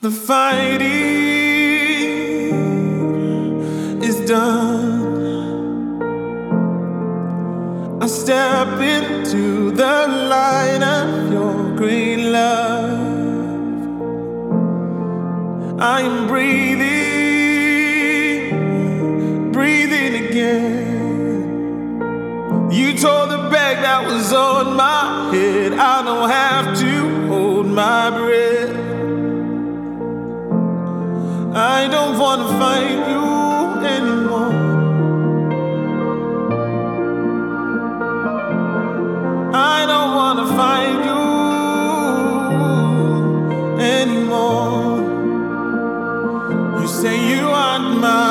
The fighting is done. I step into the light of your green love. I am breathing, breathing again. You tore the bag that was on my head. I don't have I don't wanna fight you anymore. I don't wanna fight you anymore. You say you want my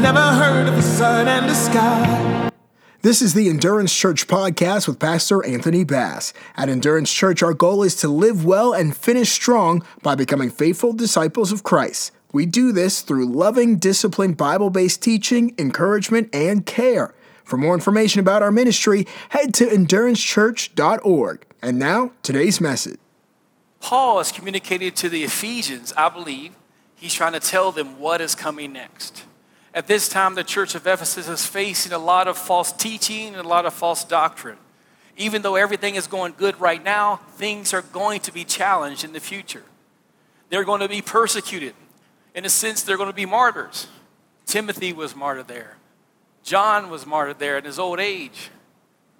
Never heard of the sun and the sky. This is the Endurance Church podcast with Pastor Anthony Bass. At Endurance Church, our goal is to live well and finish strong by becoming faithful disciples of Christ. We do this through loving, disciplined, Bible based teaching, encouragement, and care. For more information about our ministry, head to endurancechurch.org. And now, today's message. Paul is communicating to the Ephesians, I believe, he's trying to tell them what is coming next. At this time, the church of Ephesus is facing a lot of false teaching and a lot of false doctrine. Even though everything is going good right now, things are going to be challenged in the future. They're going to be persecuted. In a sense, they're going to be martyrs. Timothy was martyred there. John was martyred there in his old age.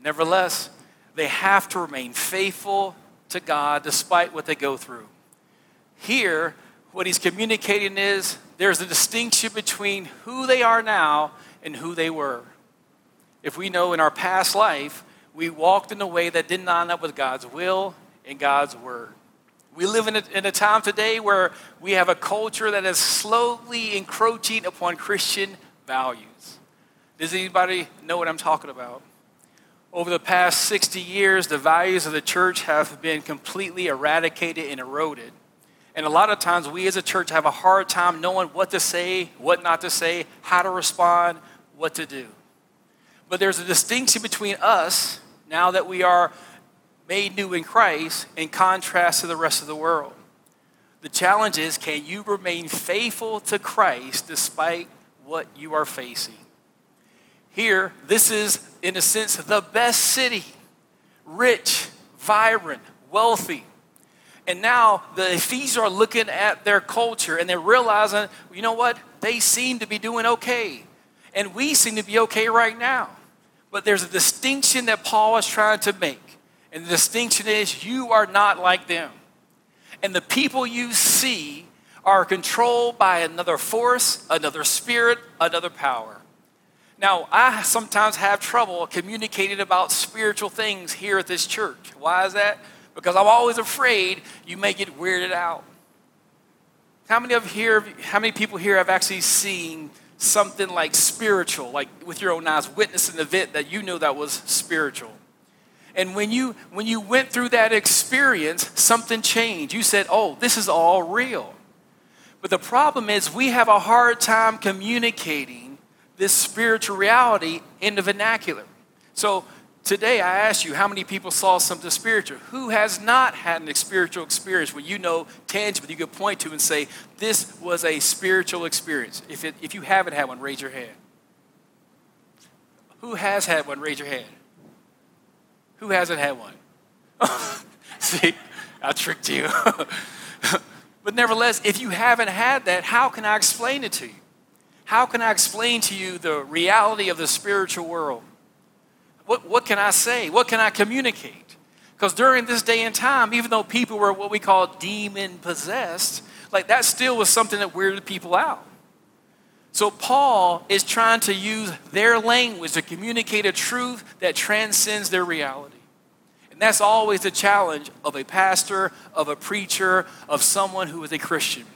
Nevertheless, they have to remain faithful to God despite what they go through. Here, what he's communicating is there's a distinction between who they are now and who they were. If we know in our past life, we walked in a way that didn't line up with God's will and God's word. We live in a, in a time today where we have a culture that is slowly encroaching upon Christian values. Does anybody know what I'm talking about? Over the past 60 years, the values of the church have been completely eradicated and eroded. And a lot of times, we as a church have a hard time knowing what to say, what not to say, how to respond, what to do. But there's a distinction between us, now that we are made new in Christ, in contrast to the rest of the world. The challenge is can you remain faithful to Christ despite what you are facing? Here, this is, in a sense, the best city rich, vibrant, wealthy. And now the Ephesians are looking at their culture and they're realizing, you know what? They seem to be doing okay. And we seem to be okay right now. But there's a distinction that Paul is trying to make. And the distinction is you are not like them. And the people you see are controlled by another force, another spirit, another power. Now, I sometimes have trouble communicating about spiritual things here at this church. Why is that? Because I'm always afraid you may get weirded out. How many of here, how many people here have actually seen something like spiritual, like with your own eyes, witnessing an event that you know that was spiritual? And when you when you went through that experience, something changed. You said, "Oh, this is all real." But the problem is we have a hard time communicating this spiritual reality in the vernacular. So today I ask you, how many people saw something spiritual? Who has not had an spiritual experience where you know tangible you could point to and say, this was a spiritual experience? If, it, if you haven't had one, raise your hand. Who has had one? Raise your hand. Who hasn't had one? See, I tricked you. but nevertheless, if you haven't had that, how can I explain it to you? How can I explain to you the reality of the spiritual world? What, what can I say? What can I communicate? Because during this day and time, even though people were what we call demon possessed, like that still was something that weirded people out. So Paul is trying to use their language to communicate a truth that transcends their reality. And that's always the challenge of a pastor, of a preacher, of someone who is a Christian.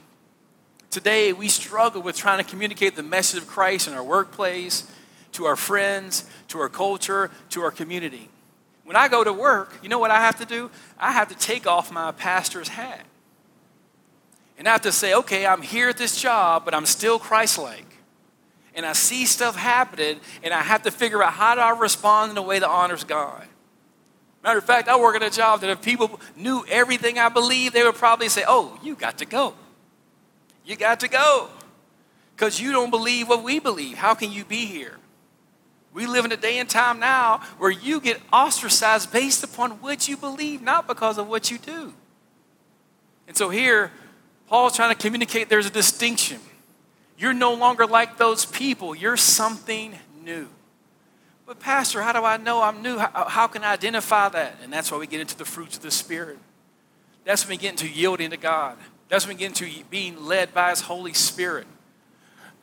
Today, we struggle with trying to communicate the message of Christ in our workplace, to our friends, to our culture, to our community. When I go to work, you know what I have to do? I have to take off my pastor's hat. And I have to say, okay, I'm here at this job, but I'm still Christ like. And I see stuff happening, and I have to figure out how do I respond in a way that honors God. Matter of fact, I work at a job that if people knew everything I believe, they would probably say, oh, you got to go. You got to go. Because you don't believe what we believe. How can you be here? We live in a day and time now where you get ostracized based upon what you believe, not because of what you do. And so here, Paul's trying to communicate there's a distinction. You're no longer like those people, you're something new. But, Pastor, how do I know I'm new? How, how, can I identify that? And that's why we get into the fruits of the Spirit. That's when we get into yielding to God. That's when we get into being led by His Holy Spirit.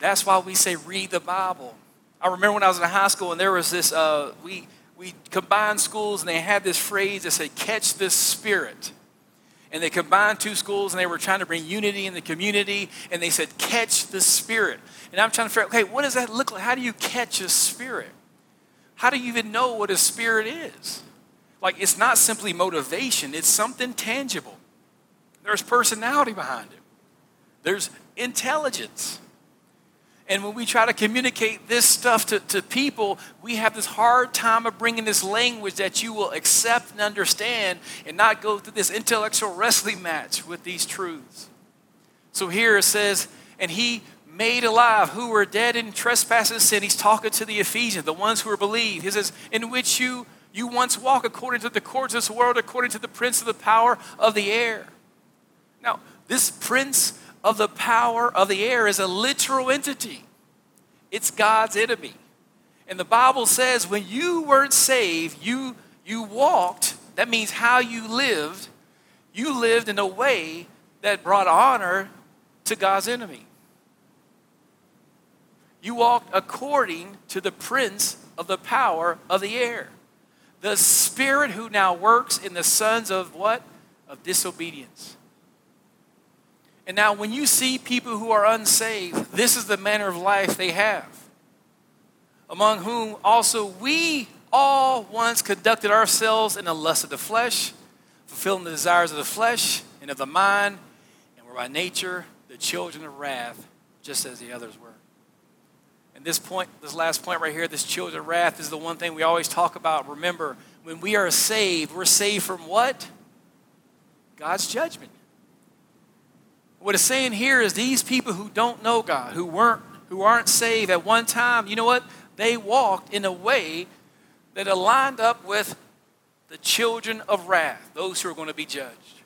That's why we say, read the Bible. I remember when I was in high school and there was this, uh, we, we combined schools and they had this phrase that said, catch this spirit. And they combined two schools and they were trying to bring unity in the community and they said catch the spirit. And i'm trying to figure out okay what does that look like? How do you catch a spirit? How do you even know what a spirit is? Like it's not simply motivation it's something tangible. There's personality behind it. There's intelligence and when we try to communicate this stuff to, to people, we have this hard time of bringing this language that you will accept and understand and not go through this intellectual wrestling match with these truths. So here it says, and he made alive who were dead in trespasses and sin. He's talking to the Ephesians, the ones who are believed. He says, in which you you once walk according to the course of this world, according to the prince of the power of the air. Now, this prince of the power of the air is a literal entity, it's God's enemy. And the Bible says when you weren't saved, you, you walked, that means how you lived, you lived in a way that brought honor to God's enemy. You walked according to the prince of the power of the air. The spirit who now works in the sons of what? Of disobedience. And now, when you see people who are unsaved, this is the manner of life they have, among whom also we all once conducted ourselves in the lust of the flesh, fulfilling the desires of the flesh and of the mind, and were by nature the children of wrath, just as the others were. And this point, this last point right here, this children of wrath is the one thing we always talk about. Remember, when we are saved, we're saved from what? God's judgment. What it's saying here is these people who don't know God, who weren't, who aren't saved at one time, you know what? They walked in a way that aligned up with the children of wrath, those who are going to be judged.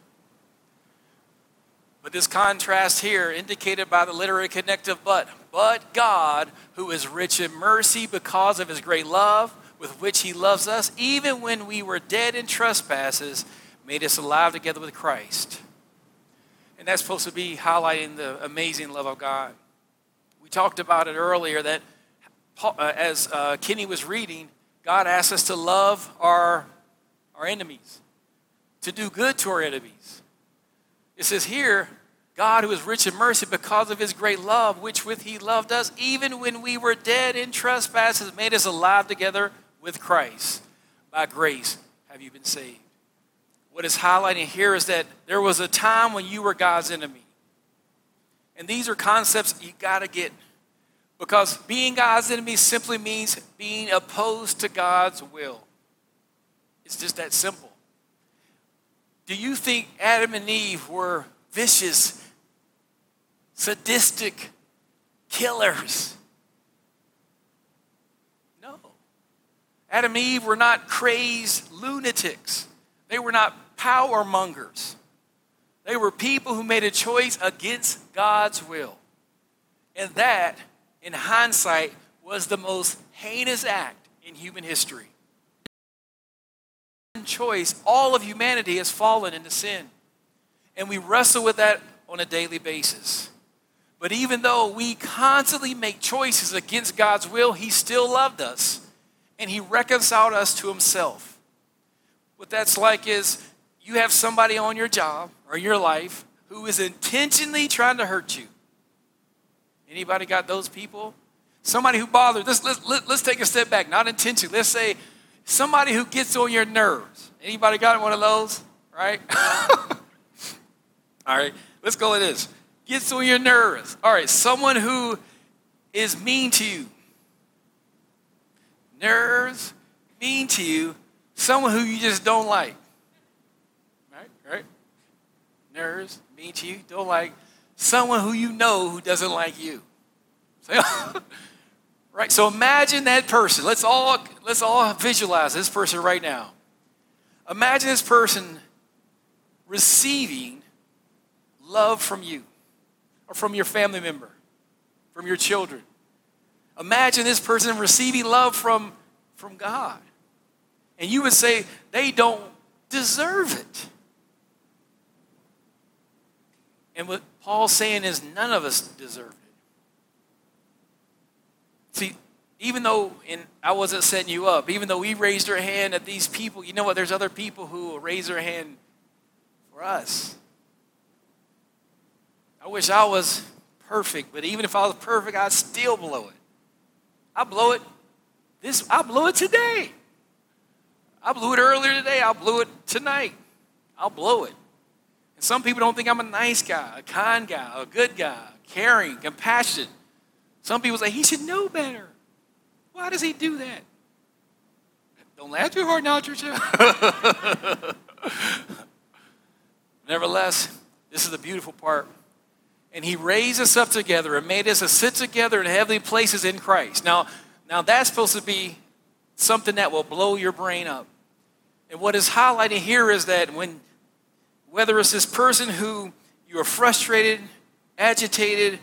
But this contrast here, indicated by the literary connective but, but God, who is rich in mercy because of his great love with which he loves us, even when we were dead in trespasses, made us alive together with Christ. And that's supposed to be highlighting the amazing love of God. We talked about it earlier that uh, as uh, Kenny was reading, God asks us to love our, our enemies, to do good to our enemies. It says here, God, who is rich in mercy because of his great love, which with he loved us, even when we were dead in trespasses, made us alive together with Christ. By grace have you been saved what is highlighting here is that there was a time when you were God's enemy. And these are concepts you got to get because being God's enemy simply means being opposed to God's will. It's just that simple. Do you think Adam and Eve were vicious, sadistic killers? No. Adam and Eve were not crazed lunatics. They were not power mongers. They were people who made a choice against God's will. And that, in hindsight, was the most heinous act in human history. In Choice, all of humanity has fallen into sin. And we wrestle with that on a daily basis. But even though we constantly make choices against God's will, He still loved us and He reconciled us to Himself. What that's like is you have somebody on your job or your life who is intentionally trying to hurt you. Anybody got those people? Somebody who bothers, let's, let's, let's take a step back, not intentionally. Let's say somebody who gets on your nerves. Anybody got one of those? Right? All right, let's go with this. Gets on your nerves. All right, someone who is mean to you. Nerves, mean to you, someone who you just don't like. Nerves, mean to you, don't like. Someone who you know who doesn't like you. right? So imagine that person. Let's all let's all visualize this person right now. Imagine this person receiving love from you or from your family member, from your children. Imagine this person receiving love from, from God. And you would say, they don't deserve it. And what Paul's saying is, none of us deserve it. See, even though in, I wasn't setting you up, even though we raised our hand at these people, you know what? There's other people who will raise their hand for us. I wish I was perfect, but even if I was perfect, I'd still blow it. I blow it this I blew it today. I blew it earlier today. I blew it tonight. I'll blow it. And some people don't think I'm a nice guy, a kind guy, a good guy, caring, compassionate. Some people say he should know better. Why does he do that? Don't laugh too hard now, church. Nevertheless, this is the beautiful part and he raised us up together and made us to sit together in heavenly places in Christ. Now, now that's supposed to be something that will blow your brain up. And what is highlighting here is that when whether it's this person who you are frustrated, agitated,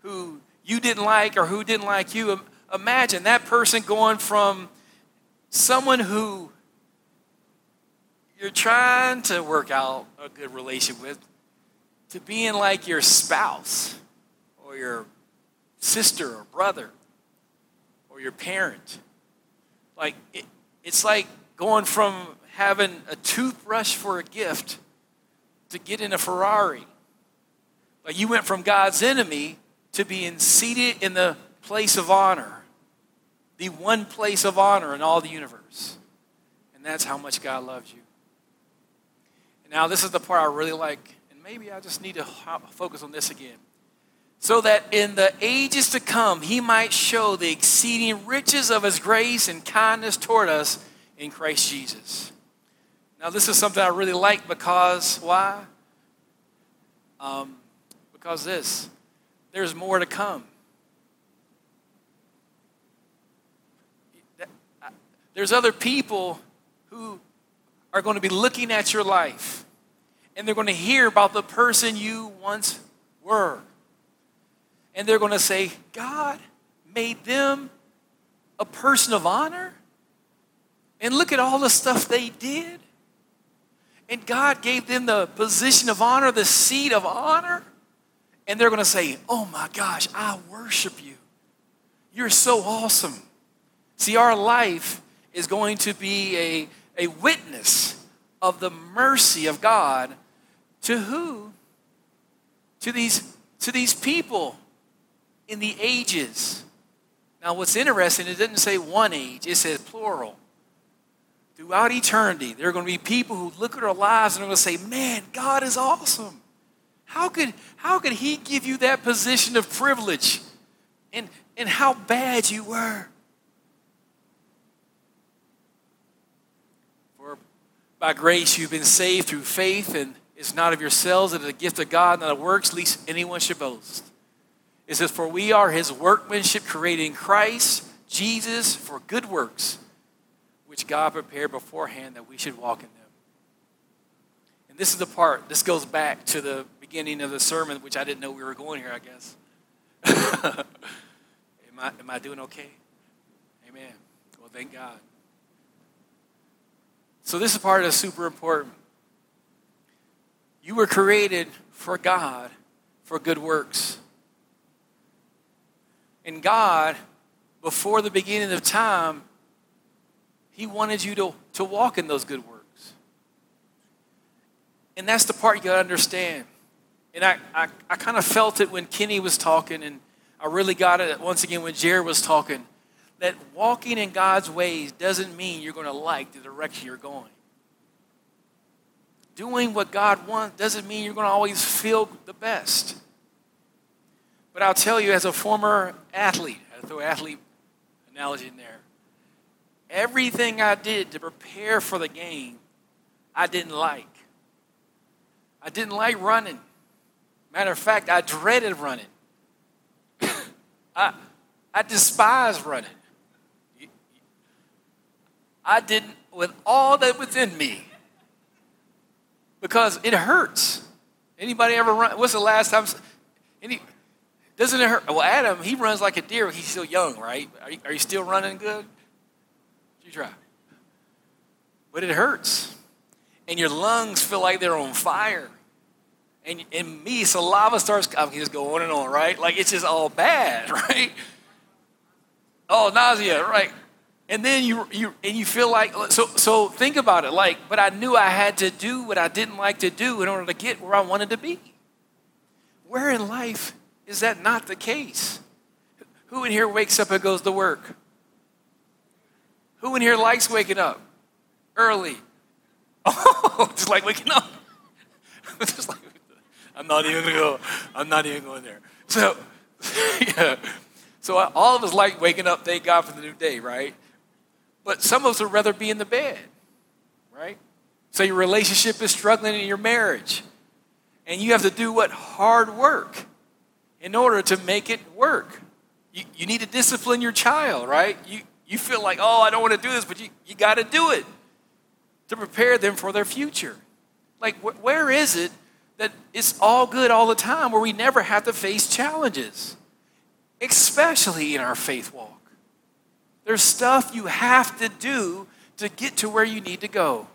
who you didn't like or who didn't like you, imagine that person going from someone who you're trying to work out a good relationship with to being like your spouse or your sister or brother or your parent. Like, it, it's like going from having a toothbrush for a gift to get in a Ferrari. Like, you went from God's enemy to being seated in the place of honor, the one place of honor in all the universe. And that's how much God loves you. And now, this is the part I really like and maybe I just need to focus on this again. So that in the ages to come, he might show the exceeding riches of his grace and kindness toward us in Christ Jesus. Now, this is something I really like because why? Um, because this, there's more to come. There's other people who are going to be looking at your life and they're going to hear about the person you once were. And they're going to say, God made them a person of honor. And look at all the stuff they did. And God gave them the position of honor, the seat of honor. And they're going to say, Oh my gosh, I worship you. You're so awesome. See, our life is going to be a, a witness of the mercy of God to who? To these, to these people in the ages. Now, what's interesting, it doesn't say one age, it says plural. Throughout eternity, there are going to be people who look at our lives and are going to say, Man, God is awesome. How could, how could He give you that position of privilege? And, and how bad you were. For by grace you've been saved through faith, and it's not of yourselves, it is a gift of God, not of works, lest anyone should boast. It says, For we are his workmanship created in Christ Jesus for good works, which God prepared beforehand that we should walk in them. And this is the part, this goes back to the beginning of the sermon, which I didn't know we were going here, I guess. am, I, am I doing okay? Amen. Well, thank God. So this is part that's super important. You were created for God for good works. And God, before the beginning of time, He wanted you to, to walk in those good works. And that's the part you got to understand. And I, I, I kind of felt it when Kenny was talking, and I really got it once again when Jared was talking that walking in God's ways doesn't mean you're going to like the direction you're going. Doing what God wants doesn't mean you're going to always feel the best. But I'll tell you, as a former athlete, I throw athlete analogy in there. Everything I did to prepare for the game, I didn't like. I didn't like running. Matter of fact, I dreaded running. I, I despise running. I didn't, with all that was in me, because it hurts. Anybody ever run? What's the last time? Any, doesn't it hurt? Well, Adam, he runs like a deer. He's still young, right? Are you, are you still running good? You try. But it hurts. And your lungs feel like they're on fire. And, and me, saliva starts, I can just go on and on, right? Like it's just all bad, right? Oh, nausea, right? And then you, you and you feel like so so think about it like but I knew I had to do what I didn't like to do in order to get where I wanted to be. Where in life is that not the case? Who in here wakes up and goes to work? Who in here likes waking up early? Oh, just like waking up. just like, I'm not even gonna go. I'm not even going there. So, yeah. So uh, all of us like waking up. Thank God for the new day, right? But some of us would rather be in the bed, right? So your relationship is struggling in your marriage, and you have to do what hard work in order to make it work. You, you need to discipline your child, right? You, you feel like, oh, I don't want to do this, but you, you got to do it to prepare them for their future. Like, wh- where is it that it's all good all the time where we never have to face challenges, especially in our faith walk? There's stuff you have to do to get to where you need to go.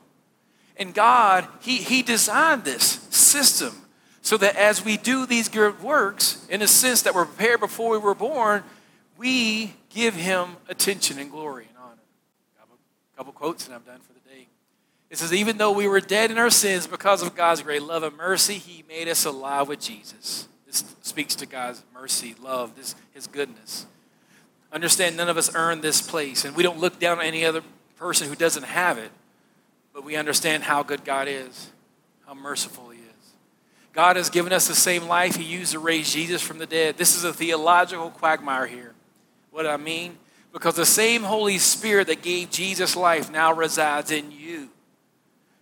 And God, He, he designed this system so that as we do these good works, in a sense that we're prepared before we were born, we give him attention and glory and honor. A couple quotes and I'm done for the day. It says, Even though we were dead in our sins, because of God's great love and mercy, he made us alive with Jesus. This speaks to God's mercy, love, this, his goodness. Understand none of us earn this place, and we don't look down on any other person who doesn't have it, but we understand how good God is, how merciful he is. God has given us the same life He used to raise Jesus from the dead. This is a theological quagmire here. What I mean? Because the same Holy Spirit that gave Jesus life now resides in you.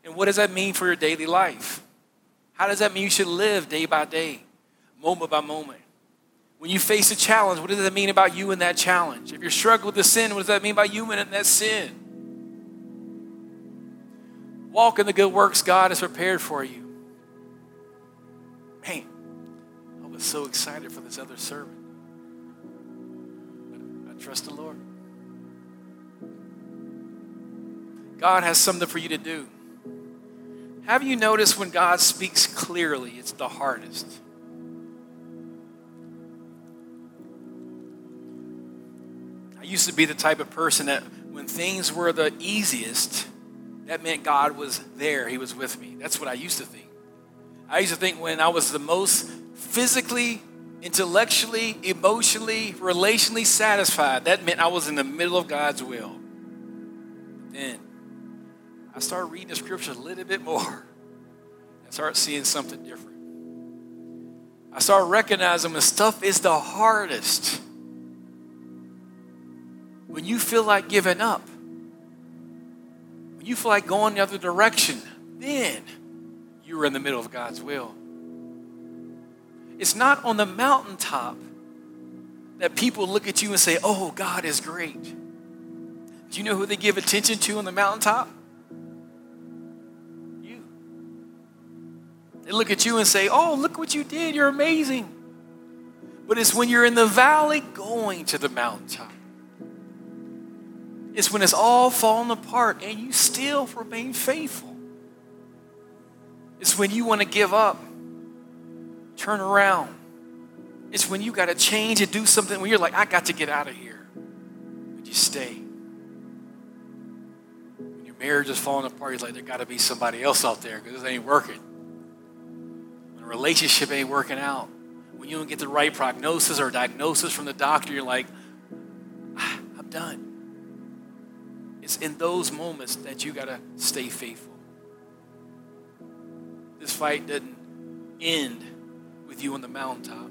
And what does that mean for your daily life? How does that mean you should live day by day, moment by moment? When you face a challenge, what does that mean about you in that challenge? If you're struggling with the sin, what does that mean about you in that sin? Walk in the good works God has prepared for you. Man, I was so excited for this other sermon. Trust the Lord. God has something for you to do. Have you noticed when God speaks clearly, it's the hardest? I used to be the type of person that when things were the easiest, that meant God was there, He was with me. That's what I used to think. I used to think when I was the most physically, intellectually, emotionally, relationally satisfied, that meant I was in the middle of God's will. Then I started reading the scripture a little bit more and started seeing something different. I started recognizing when stuff is the hardest, when you feel like giving up, when you feel like going the other direction, then you were in the middle of God's will. It's not on the mountaintop that people look at you and say, Oh, God is great. Do you know who they give attention to on the mountaintop? You. They look at you and say, Oh, look what you did. You're amazing. But it's when you're in the valley going to the mountaintop. It's when it's all falling apart and you still remain faithful. It's when you want to give up, turn around. It's when you got to change and do something when you're like, I got to get out of here. But you stay. When your marriage is falling apart, you're like, there got to be somebody else out there because this ain't working. When a relationship ain't working out, when you don't get the right prognosis or diagnosis from the doctor, you're like, ah, I'm done. It's in those moments that you got to stay faithful. This fight doesn't end with you on the mountaintop.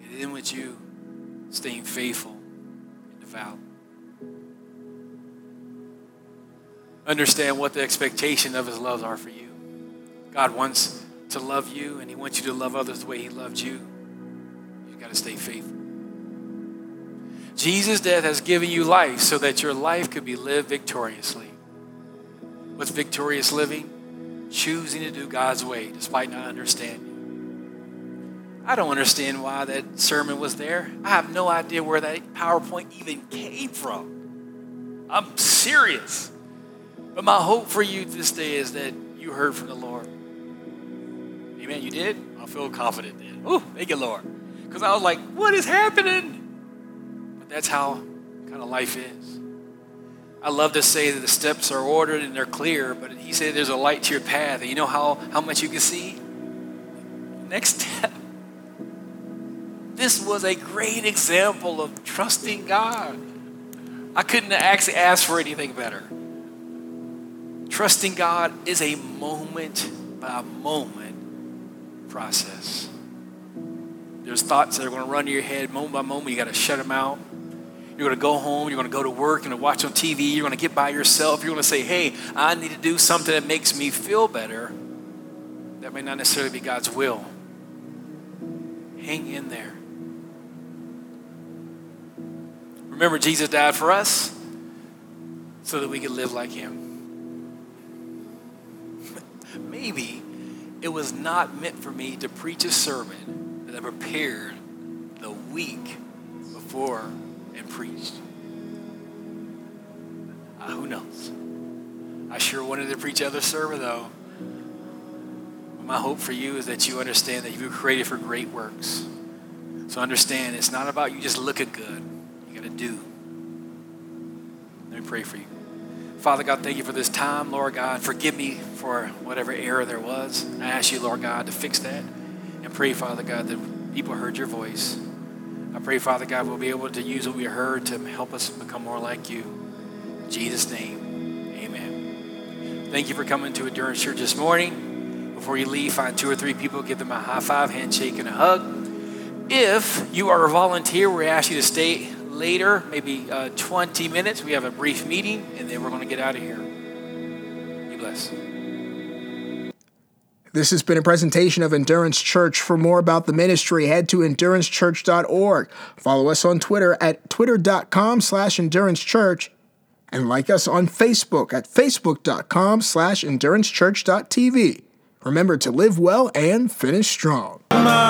and ends with you staying faithful and devout. Understand what the expectation of his loves are for you. God wants to love you and he wants you to love others the way he loved you. You've got to stay faithful. Jesus' death has given you life so that your life could be lived victoriously. What's victorious living? Choosing to do God's way despite not understanding. I don't understand why that sermon was there. I have no idea where that PowerPoint even came from. I'm serious. But my hope for you this day is that you heard from the Lord. Amen. You did? I feel confident then. Oh, thank you, Lord. Because I was like, what is happening? But that's how kind of life is. I love to say that the steps are ordered and they're clear, but he said there's a light to your path. And you know how, how much you can see? Next step. This was a great example of trusting God. I couldn't actually ask for anything better. Trusting God is a moment by moment process. There's thoughts that are going to run your head moment by moment. You got to shut them out. You're going to go home. You're going to go to work. You're going to watch on TV. You're going to get by yourself. You're going to say, hey, I need to do something that makes me feel better. That may not necessarily be God's will. Hang in there. Remember, Jesus died for us so that we could live like Him maybe it was not meant for me to preach a sermon that I prepared the week before and preached. Uh, who knows? I sure wanted to preach other sermon though. My hope for you is that you understand that you were created for great works. So understand it's not about you just looking good. You got to do. Let me pray for you. Father God, thank you for this time, Lord God. Forgive me for whatever error there was. I ask you, Lord God, to fix that. And pray, Father God, that people heard your voice. I pray, Father God, we'll be able to use what we heard to help us become more like you. In Jesus' name, amen. Thank you for coming to Endurance Church this morning. Before you leave, find two or three people, give them a high five, handshake, and a hug. If you are a volunteer, we ask you to stay later, maybe uh, 20 minutes, we have a brief meeting, and then we're going to get out of here. Be blessed. This has been a presentation of Endurance Church. For more about the ministry, head to endurancechurch.org. Follow us on Twitter at twitter.com slash endurancechurch and like us on Facebook at facebook.com slash endurancechurch.tv. Remember to live well and finish strong. I